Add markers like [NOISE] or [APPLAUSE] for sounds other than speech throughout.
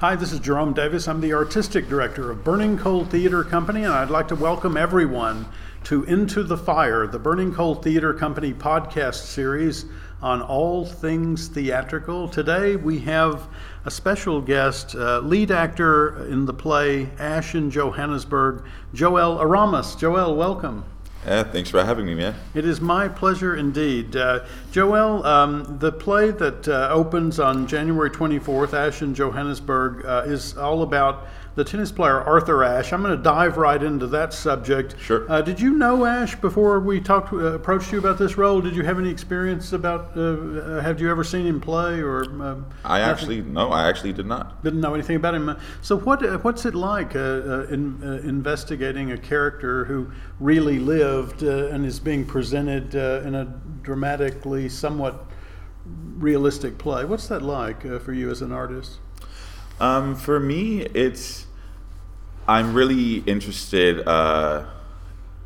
Hi, this is Jerome Davis. I'm the artistic director of Burning Coal Theater Company, and I'd like to welcome everyone to Into the Fire, the Burning Coal Theater Company podcast series on all things theatrical. Today we have a special guest, uh, lead actor in the play Ashe in Johannesburg, Joel Ramos. Joel, welcome. Yeah, thanks for having me, man. It is my pleasure indeed. Uh, Joel, um, the play that uh, opens on January 24th, Ashe in Johannesburg, uh, is all about the tennis player Arthur Ashe. I'm going to dive right into that subject. Sure. Uh, did you know Ashe before we talked uh, approached you about this role? Did you have any experience about? Uh, uh have you ever seen him play or? Uh, I actually no, I actually did not. Didn't know anything about him. Uh, so what what's it like in, investigating a character who really lived and is being presented in a dramatically somewhat realistic play? What's that like for you as an artist? Um, for me, it's I'm really interested. Uh,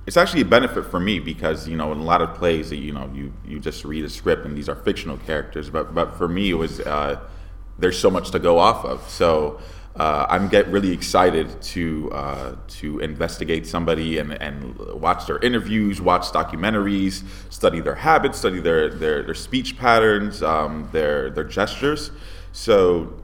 it's actually a benefit for me because you know in a lot of plays you know you you just read a script and these are fictional characters, but but for me it was uh, there's so much to go off of. So uh, I'm get really excited to uh, to investigate somebody and, and watch their interviews, watch documentaries, study their habits, study their their, their speech patterns, um, their their gestures. So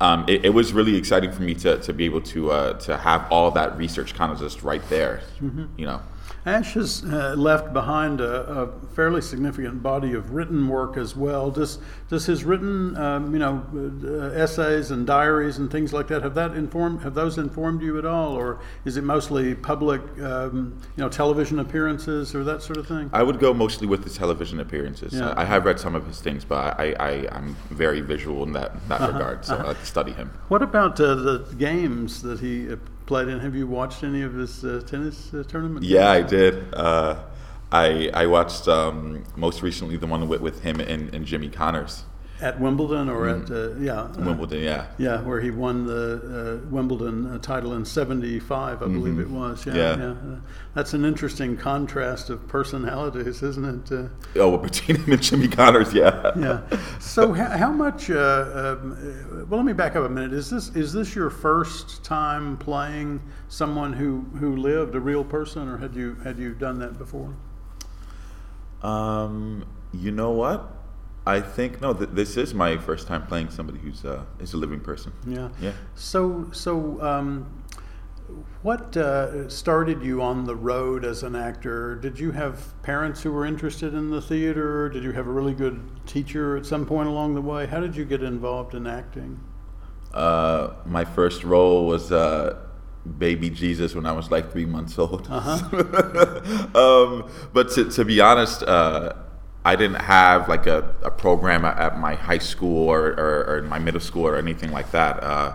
um, it, it, was really exciting for me to, to be able to uh, to have all that research kind of just right there, mm-hmm. you know. Ashe has uh, left behind a, a, fairly significant body of written work as well. Does does his written, um, you know, uh, essays and diaries and things like that have that informed have those informed you at all, or is it mostly public, um, you know, television appearances or that sort of thing? I would go mostly with the television appearances. Yeah. I have read some of his things, but I, I am very visual in that that uh-huh. regard, so uh-huh. I like to study him. What about uh, the games that he played in. Have you watched any of his uh, tennis uh, tournaments? Yeah, I did. Uh, I I watched um, most recently the one with, with him and, and Jimmy Connors at Wimbledon or mm. at uh, yeah uh, Wimbledon yeah. yeah where he won the uh, Wimbledon uh, title in '75 I mm-hmm. believe it was. Yeah yeah, yeah. That's an interesting contrast of personalities isn't it uh, oh well, between him and Jimmy Connors yeah. Yeah. So how, how much um, well let me back up a minute. Is this is this your first time playing someone who who lived a real person or had you had you done that before? Um you know what I think no. Th- this is my first time playing somebody who's uh, is a living person. Yeah. Yeah. So so um, what uh, started you on the road as an actor? Did you have parents who were interested in the theater? Did you have a really good teacher at some point along the way? How did you get involved in acting? Uh, my first role was uh, baby Jesus when I was like three months old. Uh-huh. [LAUGHS] um, but to, to be honest, uh, I didn't have like a, a program at, my high school or, or, or, in my middle school or anything like that. Uh,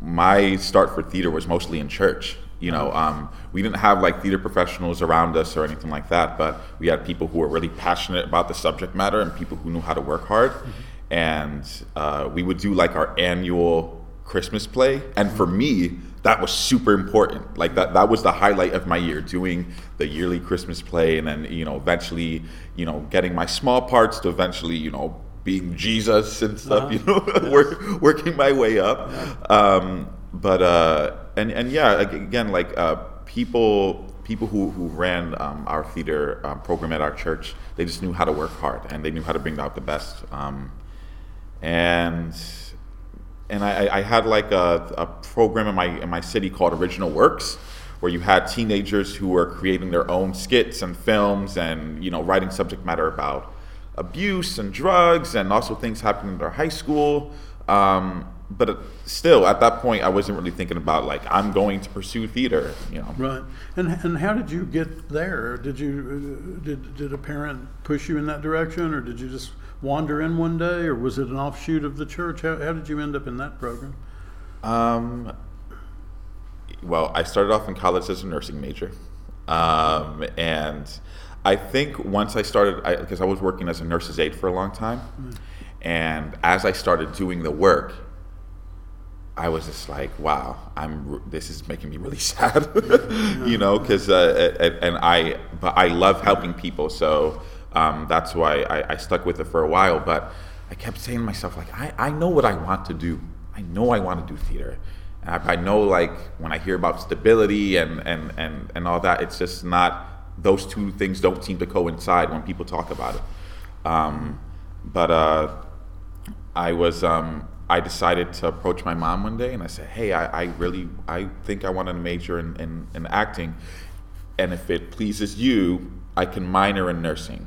my start for theater was mostly in church. You know, um, we didn't have like theater professionals around us or anything like that, but we had people who were really passionate about the subject matter and people who knew how to work hard. Mm-hmm. And uh, we would do like our annual Christmas play. And for me, that was super important. Like that that was the highlight of my year, doing the yearly Christmas play and then, you know, eventually, you know, getting my small parts to eventually, you know, being Jesus and stuff, uh-huh. you know, [LAUGHS] yes. work, working my way up. Um, but uh, and and yeah, again, like uh, people people who, who ran um, our theater um, program at our church, they just knew how to work hard and they knew how to bring out the best. Um, and and I, I had like a, a, program in my in my city called Original Works, where you had teenagers who were creating their own skits and films, and you know writing subject matter about abuse and drugs, and also things happening in their high school. Um, but still, at that point, I wasn't really thinking about like I'm going to pursue theater, you know. Right. And and how did you get there? Did you uh, did did a parent push you in that direction, or did you just wander in one day, or was it an offshoot of the church? How, how did you end up in that program? Um, well, I started off in college as a nursing major, um, and I think once I started, because I, I, was working as a nurse's aide for a long time, mm. and as I started doing the work, I was just like, wow, I'm. This is making me really [LAUGHS] sad, you know, because uh, and I, but I love helping people, so um, that's why I, I, stuck with it for a while. But I kept saying to myself, like, I, I know what I want to do. I know I want to do theater. I, I know like when I hear about stability and, and, and, and all that, it's just not, those two things don't seem to coincide when people talk about it. Um, but uh, I was, um, I decided to approach my mom one day and I said, hey, I, I really, I think I want to major in, in, in acting. And if it pleases you, I can minor in nursing.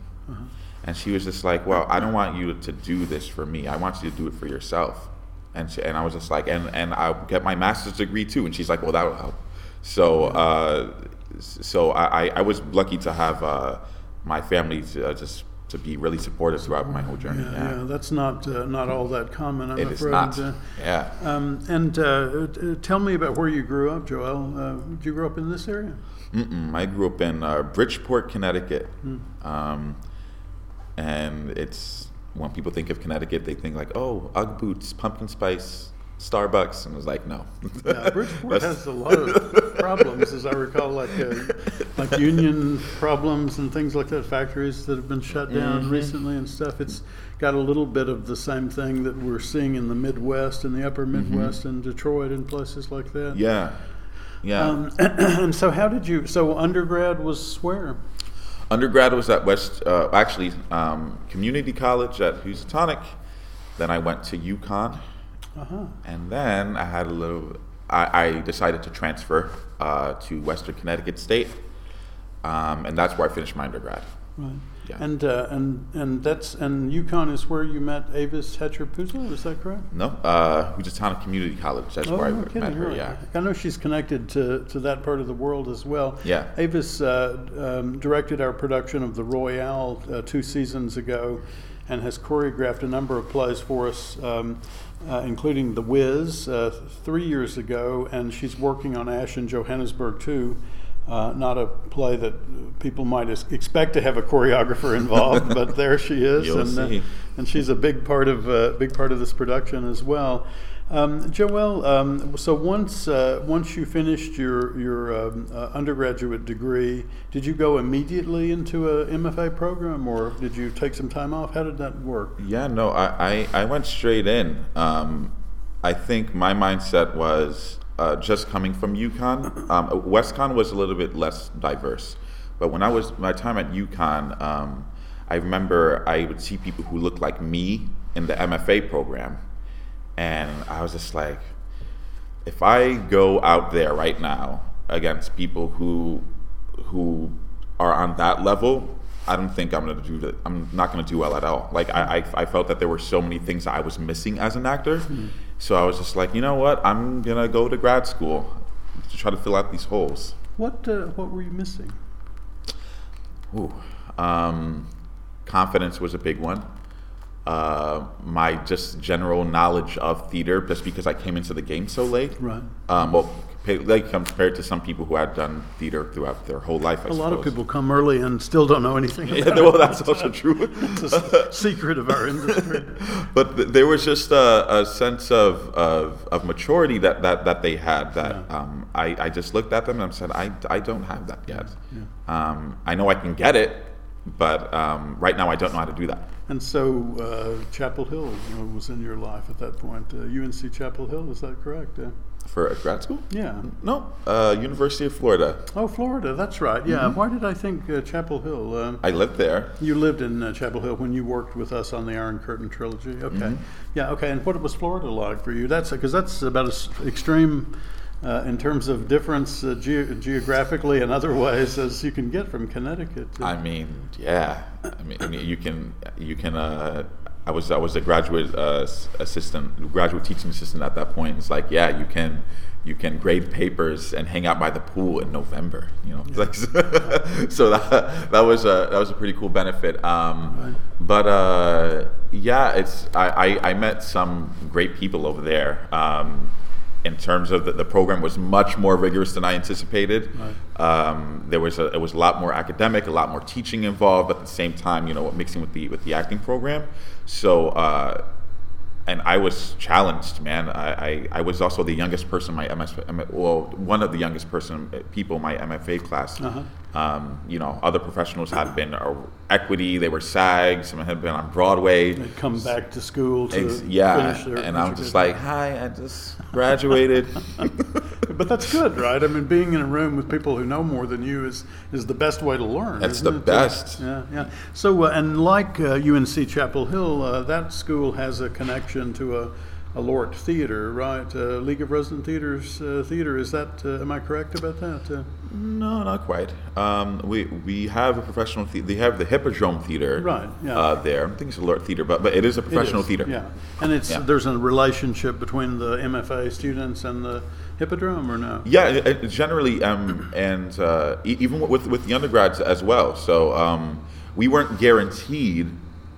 And she was just like, well, I don't want you to do this for me. I want you to do it for yourself. And she, and I was just like, and and I'll get my master's degree too. And she's like, well, that will help. So uh, so I, I was lucky to have uh, my family to, uh, just to be really supportive throughout my whole journey. Yeah, Yeah, yeah, that's not uh, not all that common, I'm it is afraid. not. Uh, yeah. um, and uh, t- tell me about where you grew up, Joel. Uh, did you grow up in this area? Mm-mm. I grew up in uh, Bridgeport, Connecticut, um, and it's when people think of Connecticut, they think like, oh, UGG boots, pumpkin spice, Starbucks, and was like, no. Yeah, Bridgeport [LAUGHS] has a lot of problems, as I recall, like uh, like [LAUGHS] union problems and things like that. Factories that have been shut down Mm-hmm. recently and stuff. It's got a little bit of the same thing that we're seeing in the Midwest and the Upper Midwest and Detroit and places like that. Mm-hmm. yeah, yeah. Um, [CLEARS THROAT] and so, how did you? So, undergrad was where? Undergrad was at West, uh, actually, um, community college at Housatonic. Then I went to UConn, Uh-huh. and then I had a little. I, I decided to transfer uh, to Western Connecticut State, um, and that's where I finished my undergrad. Right. Yeah. And uh, and and that's and UConn is where you met Avis Hatcher Puzzo. Is that correct? No, uh, Housatonic Community College. That's where I no met kidding, her. really. Yeah. I know she's connected to, to that part of the world as well. Yeah. Avis uh, um, directed our production of The Royale uh, two seasons ago and has choreographed a number of plays for us, um, uh, including The Wiz uh, three years ago, and she's working on Ashe in Johannesburg too. Uh, not a play that people might expect to have a choreographer involved, [LAUGHS] but there she is, and uh, and she's a big part of uh, big part of this production as well. Um, Joelle, um, so once uh, once you finished your your um, uh, undergraduate degree, did you go immediately into a MFA program, or did you take some time off? How did that work? Yeah, no, I, I, I went straight in. Um, I think my mindset was uh, just coming from UConn. Um, was a little bit less diverse, but when I was my time at UConn, um, I remember I would see people who looked like me in the MFA program, and I was just like, if I go out there right now against people who who are on that level, I don't think I'm gonna do that. I'm not gonna do well at all. Like I, I, I felt that there were so many things I was missing as an actor. So I was just like, you know what? I'm gonna go to grad school to try to fill out these holes. What uh, what were you missing? Ooh. Um, confidence was a big one. Uh, my just general knowledge of theater, just because I came into the game so late. Right. Um, well, like compared to some people who had done theater throughout their whole life. I A lot of people come early and still don't know anything. Yeah, well, that's also true. It's a secret of our industry. [LAUGHS] but th- there was just a, a sense of, of, of maturity that, that, that they had that um, I, I just looked at them and said, I, I don't have that yet. Um, I know I can get it, but um, right now I don't know how to do that. And so uh, Chapel Hill you know, was in your life at that point. Uh, UNC Chapel Hill, is that correct? Uh, For a grad school? yeah. No, uh, University of Florida. Oh, Florida, that's right. Yeah. Why did I think uh, Chapel Hill? Um, I lived there. you lived in uh, Chapel Hill when you worked with us on the Iron Curtain trilogy. Okay. Yeah. Okay. And what was Florida like for you? That's because that's about as extreme uh, in terms of difference uh, ge- geographically and other ways [LAUGHS] as you can get from Connecticut. I mean, yeah. I mean, I mean you can you can. Uh, I was I was a graduate uh, assistant, graduate teaching assistant at that point. It's like, yeah, you can you can grade papers and hang out by the pool in November. You know, like, [LAUGHS] so that that was a that was a pretty cool benefit. Um, But uh, yeah, it's I, I I met some great people over there. Um, in terms of the, the program was much more rigorous than I anticipated. Um, there was a, it was a lot more academic, a lot more teaching involved, but at the same time, you know, mixing with the with the acting program. So uh, and I was challenged, man. I, I, I, was also the youngest person in my MS, well, one of the youngest person people in my MFA class. Uh-huh. Um, you know, other professionals had been uh, equity, they were SAG, some had been on Broadway. They'd come back to school to Ex- yeah, and I'm just like, hi, I just graduated. [LAUGHS] but that's good, right? I mean, being in a room with people who know more than you is is the best way to learn. That's the it? best. yeah, yeah. So, uh, and like uh, UNC Chapel Hill, uh, that school has a connection to a a LORT theater, right? Uh, League of Resident Theaters uh, theater. Is that? Uh, am I correct about that? Uh, no, not quite. Um, we we have a professional. theater. they have the Hippodrome Theater, right? Yeah. Uh, there, I think it's a LORT theater, but but it is a professional is, theater. Yeah, and it's yeah. there's a relationship between the MFA students and the Hippodrome, or no? Yeah, it, it generally, um, and uh, even with with the undergrads as well. So um, we weren't guaranteed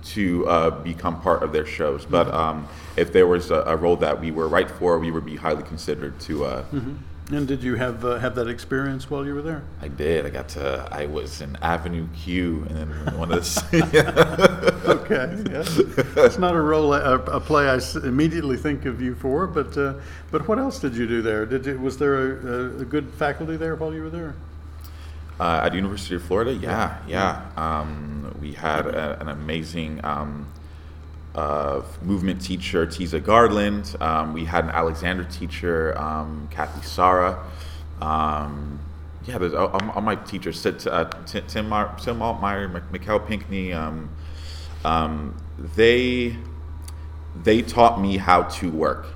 to uh, become part of their shows. But um, if there was a, a, role that we were right for, we would be highly considered to. Uh, mm-hmm. And did you have uh, have that experience while you were there? I did. I got to. I was in Avenue Q, and then one of the. [LAUGHS] okay, yeah. That's not a role, a, a, play I immediately think of you for. But uh, but what else did you do there? Did you, was there a, a good faculty there while you were there? Uh, at University of Florida, yeah, yeah. Um, we had a, an amazing um, uh, movement teacher, Tiza Garland. Um, we had an Alexander teacher, um, Kathy Sara. Um, yeah, there's all, all, my teachers, uh, Tim, Tim, Altmeyer, Mikell Pinkney. Um, they they taught me how to work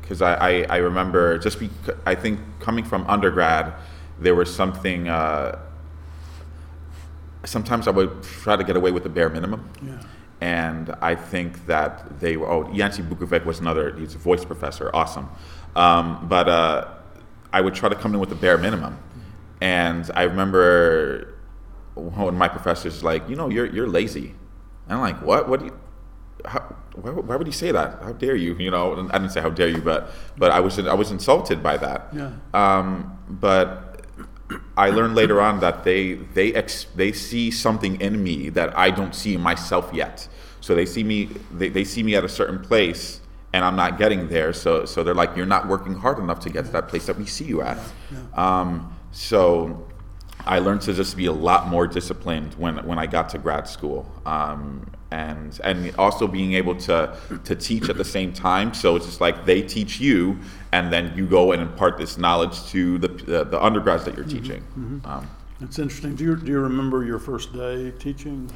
because I, I, I, remember just be, I think coming from undergrad, there was something. Uh, sometimes I would try to get away with the bare minimum. Yeah. And I think that they were, oh, Yanci Bukovec was another, he's a voice professor, awesome. Um, but uh, I would try to come in with the bare minimum. And I remember one of my professors like, you know, you're, you're lazy. And I'm like, what? What do you, how, why, why, would he say that? How dare you? You know, I didn't say how dare you, but but I was I was insulted by that. Yeah. Um, but I learned later on that they they ex, they see something in me that I don't see myself yet. So they see me they, they see me at a certain place and I'm not getting there. So so they're like, you're not working hard enough to get to that place that we see you at. Um, so I learned to just be a lot more disciplined when when I got to grad school. Um, and and also being able to to teach at the same time. So it's just like they teach you, and then you go and impart this knowledge to the the, the undergrads that you're mm-hmm. teaching. Mm-hmm. Um, That's interesting. Do you do you remember your first day teaching?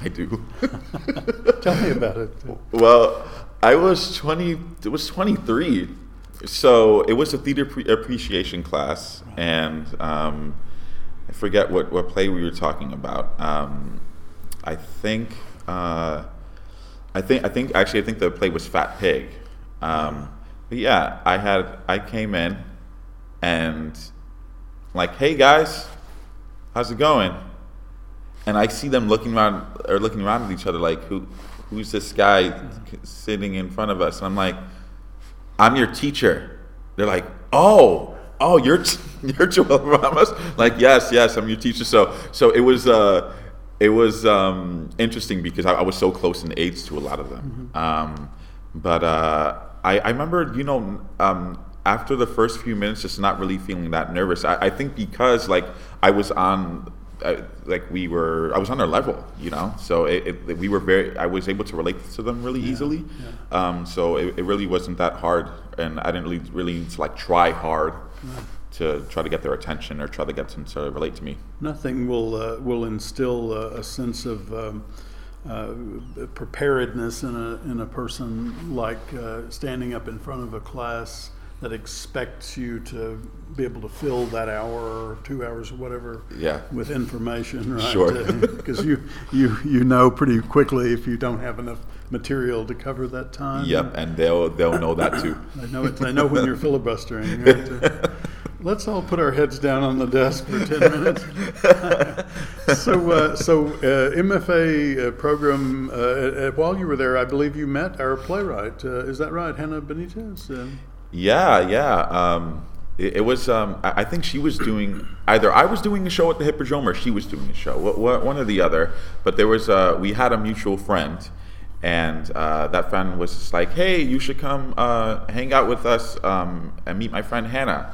I do. [LAUGHS] Tell me about it. Well, I was twenty. It was twenty three. So it was a theater pre- appreciation class, and um, I forget what, what play we were talking about. Um, I think uh, I think I think actually I think the play was Fat Pig. Um, but yeah, I had I came in and like, hey guys, how's it going? And I see them looking around or looking around at each other like, who who's this guy sitting in front of us? And I'm like, I'm your teacher. They're like, oh, oh, you're [LAUGHS] you're Joel Ramos. Like, yes, yes, I'm your teacher. So so it was. Uh, it was um, interesting because I, I, was so close in age to a lot of them. Mm-hmm. Um, but uh, I, I, remember, you know, um, after the first few minutes, just not really feeling that nervous. I, I think because like I was on, uh, like we were, I was on their level, you know. So it, it, we were very, I was able to relate to them really yeah. easily. Yeah. Um, so it, it, really wasn't that hard, and I didn't really really need to like try hard. Yeah to try to get their attention or try to get them to relate to me. Nothing will uh, will instill a, a sense of um, uh, preparedness in a in a person like uh, standing up in front of a class that expects you to be able to fill that hour or two hours or whatever yeah. with information, [LAUGHS] right? Sure. Because you, you you know pretty quickly if you don't have enough material to cover that time. Yep, and they'll they'll know that too. they know it. They know when you're [LAUGHS] filibustering. Right? Let's all put our heads down on the desk for 10 [LAUGHS] minutes. so, uh, so uh, MFA uh, program, uh, while you were there, I believe you met our playwright. Uh, is that right, Hannah Benitez? Uh, yeah, yeah. Um, it, it, was, um, I think she was doing, either I was doing a show at the Hippodrome or she was doing a show, one or the other. But there was, we had a mutual friend and uh, that friend was just like, "Hey, you should come uh, hang out with us um, and meet my friend Hannah."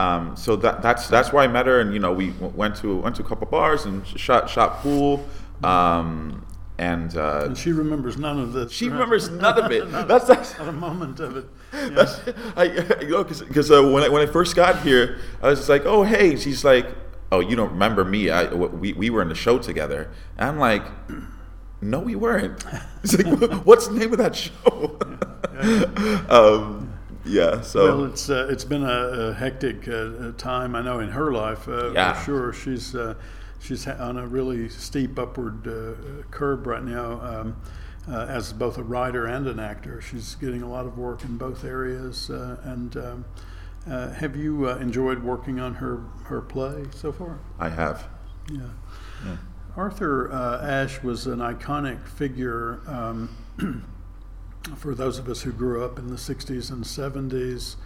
Um, so that, that's that's where I met her, and you know we went to went to a couple bars and shot shot pool. Um, and, uh, and she remembers none of this. She right? remembers none of it. [LAUGHS] not, that's, that's not a moment of it. [LAUGHS] Yeah. I, you know, because uh, when I, when I first got here, I was just like, "Oh, hey." She's like, "Oh, you don't remember me? I we we were in the show together." And I'm like, "No, we weren't." [LAUGHS] It's like, "What's the name of that show?" Yeah, yeah. um, yeah so well, it's uh, it's been a, a hectic uh, time. I know in her life, uh, yeah. for sure. She's uh, she's on a really steep upward uh, curve right now. Um, uh, as both a writer and an actor, she's getting a lot of work in both areas. and um, have you enjoyed working on her her play so far? I have. Yeah. yeah. Arthur Ashe was an iconic figure. Um, [CLEARS THROAT] for those of us who grew up in the 60s and 70s.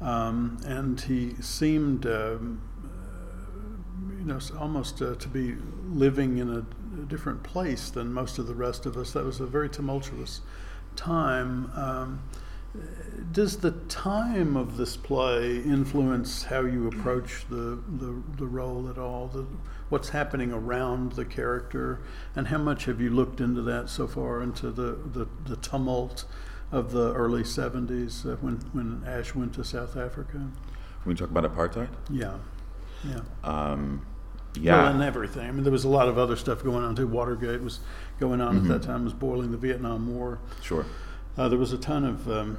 Um, and he seemed, um, uh, you know, almost uh, to be living in a, a, different place than most of the rest of us. That was a very tumultuous time. Um, does the time of this play influence how you approach the, the, the role at all? The, what's happening around the character, and how much have you looked into that so far, into the, the, the tumult of the early 70s uh, when, when Ashe went to South Africa? When you talk about apartheid? Yeah, yeah. Um, yeah. Well, and everything. I mean, there was a lot of other stuff going on too. Watergate was going on mm-hmm. at that time, it was boiling the Vietnam War. Sure. Uh, there was a ton of um,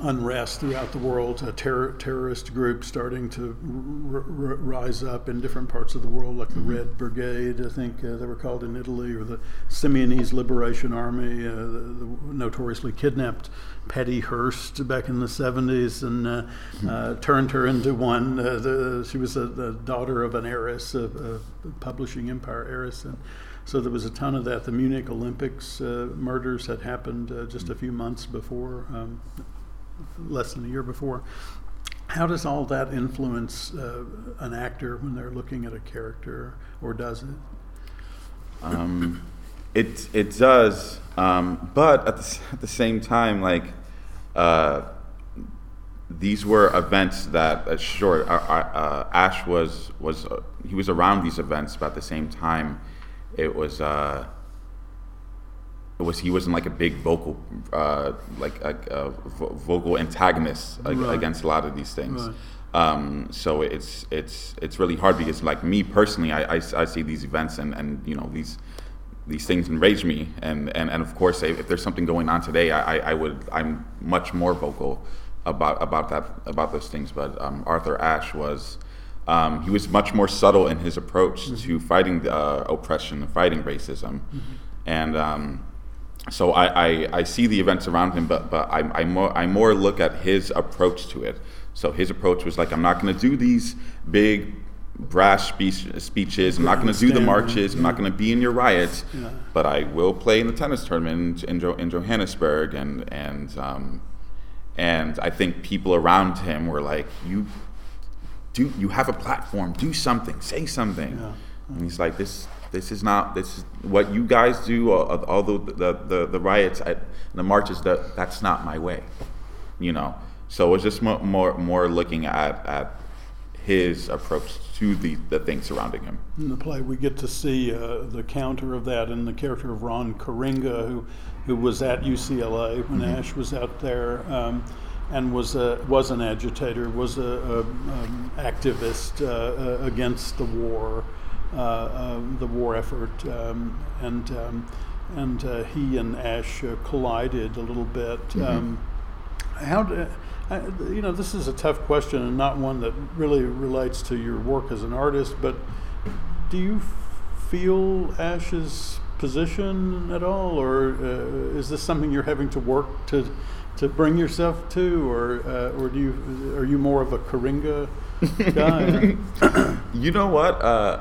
unrest throughout the world, a terror, terrorist groups starting to r- r- rise up in different parts of the world, like the mm-hmm. Red Brigade, I think uh, they were called in Italy, or the Symbionese Liberation Army, uh, the, the, notoriously kidnapped Patty Hearst back in the 70s and uh, mm-hmm. Uh, turned her into one. Uh, the, she was a, the daughter of an heiress, a, a, publishing empire heiress. And, so there was a ton of that. The Munich Olympics uh, murders had happened uh, just a few months before. Um, less than a year before. How does all that influence uh, an actor when they're looking at a character, or does it? Um, it it does, um, but at the, at the same time, like uh, these were events that, uh, sure, uh, uh Ashe was was uh, he was around these events, about the same time, it was uh, it was he wasn't like a big vocal uh, like a, a vocal antagonist right. against a lot of these things. Right. Um, so it's it's it's really hard because like me personally, I, I, I, see these events and, and you know these these things enrage me and, and, and of course if there's something going on today, I, I would I'm much more vocal about about that about those things. But um, Arthur Ashe was. Um, he was much more subtle in his approach mm-hmm. to fighting the, uh, oppression, fighting racism, mm-hmm. and um, so I, I, I, see the events around him, but but I, I more I more look at his approach to it. So his approach was like, I'm not going to do these big brash speech, speeches. I'm not going to do the marches. I'm not going to be in your riots. Yeah. But I will play in the tennis tournament in, in, in Johannesburg, and and um, and I think people around him were like, you do you have a platform? Do something. Say something. Yeah. And he's like, this this is not this is what you guys do. All the the, the, the riots, at, the marches. That that's not my way. You know. So it's just more more, more looking at at his approach to the, the things surrounding him. In the play, we get to see uh, the counter of that in the character of Ron Karenga, who who was at UCLA when mm-hmm. Ashe was out there. Um, and was a, was an agitator, was a, a um, activist uh, uh against the war, uh, um, the war effort, um, and um, and uh, he and Ashe uh, collided a little bit. Mm-hmm. Um, how do, you know this is a tough question and not one that really relates to your work as an artist, but do you feel Ashe's position at all, or uh, is this something you're having to work to to bring yourself to, or uh, or do you are you more of a Karenga guy? [LAUGHS] you know what? Uh,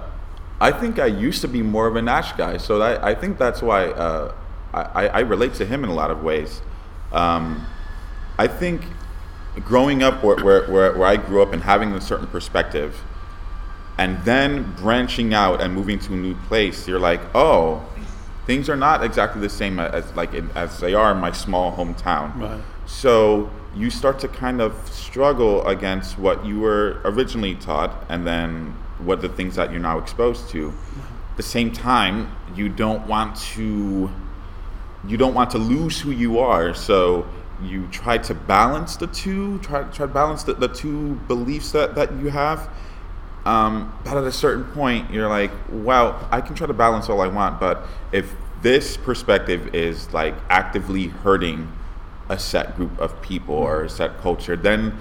I think I used to be more of an Ashe guy, so I, I think that's why uh, I, I relate to him in a lot of ways. Um, I think growing up where, where, where I grew up and having a certain perspective, and then branching out and moving to a new place, you're like, oh, things are not exactly the same as like in, as they are in my small hometown. Right. So you start to kind of struggle against what you were originally taught, and then what the things that you're now exposed to. At the same time, you don't want to you don't want to lose who you are. So you try to balance the two, try, try to balance the, the two beliefs that, that you have. Um, but at a certain point, you're like, well, I can try to balance all I want, but if this perspective is like actively hurting a set group of people or a set culture, then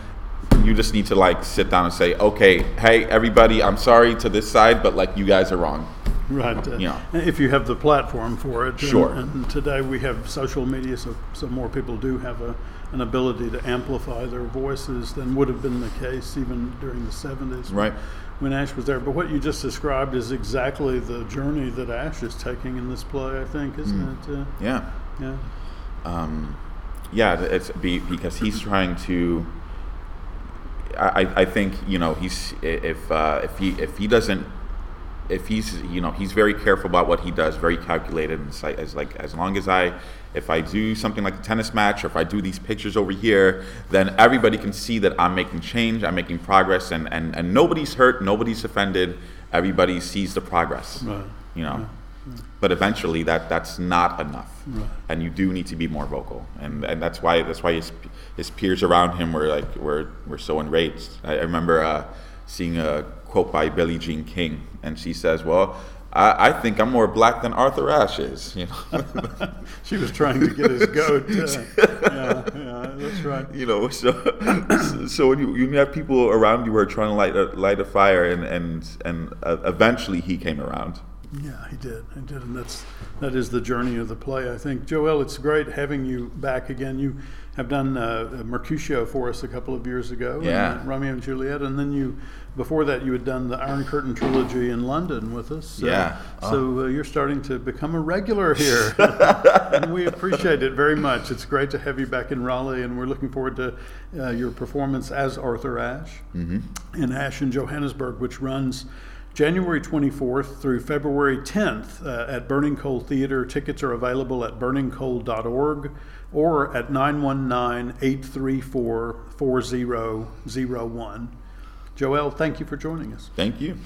you just need to like sit down and say, okay, hey, everybody, I'm sorry to this side, but like you guys are wrong. Right. Uh, know. If you have the platform for it. And- Sure. And, today we have social media, so, so more people do have a, an ability to amplify their voices than would have been the case even during the 70s. when- Right. When Ashe was there. But what you just described is exactly the journey that Ashe is taking in this play, I think, isn't Mm. it? Uh, Yeah. yeah. um, yeah, it's be, because he's trying to. I, I think you know he's if uh, if he if he doesn't if he's you know he's very careful about what he does, very calculated. And it's like, as like as long as I if I do something like a tennis match or if I do these pictures over here, then everybody can see that I'm making change, I'm making progress, and and, and nobody's hurt, nobody's offended. Everybody sees the progress. Right. You know. But eventually, that that's not enough, and you do need to be more vocal, and and that's why that's why his his peers around him were like were were so enraged. I, I remember uh, seeing a quote by Billie Jean King, and she says, "Well, I, I think I'm more black than Arthur Ashe is." You know, [LAUGHS] She was trying to get his goat. [LAUGHS] Uh, yeah, yeah, that's right. you know. So [CLEARS THROAT] so when you when you have people around you who are trying to light a, light a fire, and and and uh, eventually he came around. Yeah, he did. He did, and that's that is the journey of the play. I think, Joel, it's great having you back again. You have done uh, Mercutio for us a couple of years ago, and, Yeah. uh, Romeo and Juliet, and then you before that you had done the Iron Curtain trilogy in London with us. Uh, Yeah. so uh, you're starting to become a regular here, [LAUGHS] and we appreciate it very much. It's great to have you back in Raleigh, and we're looking forward to uh, your performance as Arthur Ashe in Ashe in Johannesburg, which runs January 24th through February 10th uh, at Burning Coal Theater. Tickets are available at burningcoal.org or at 919 834 4001. Joel, thank you for joining us. Thank you.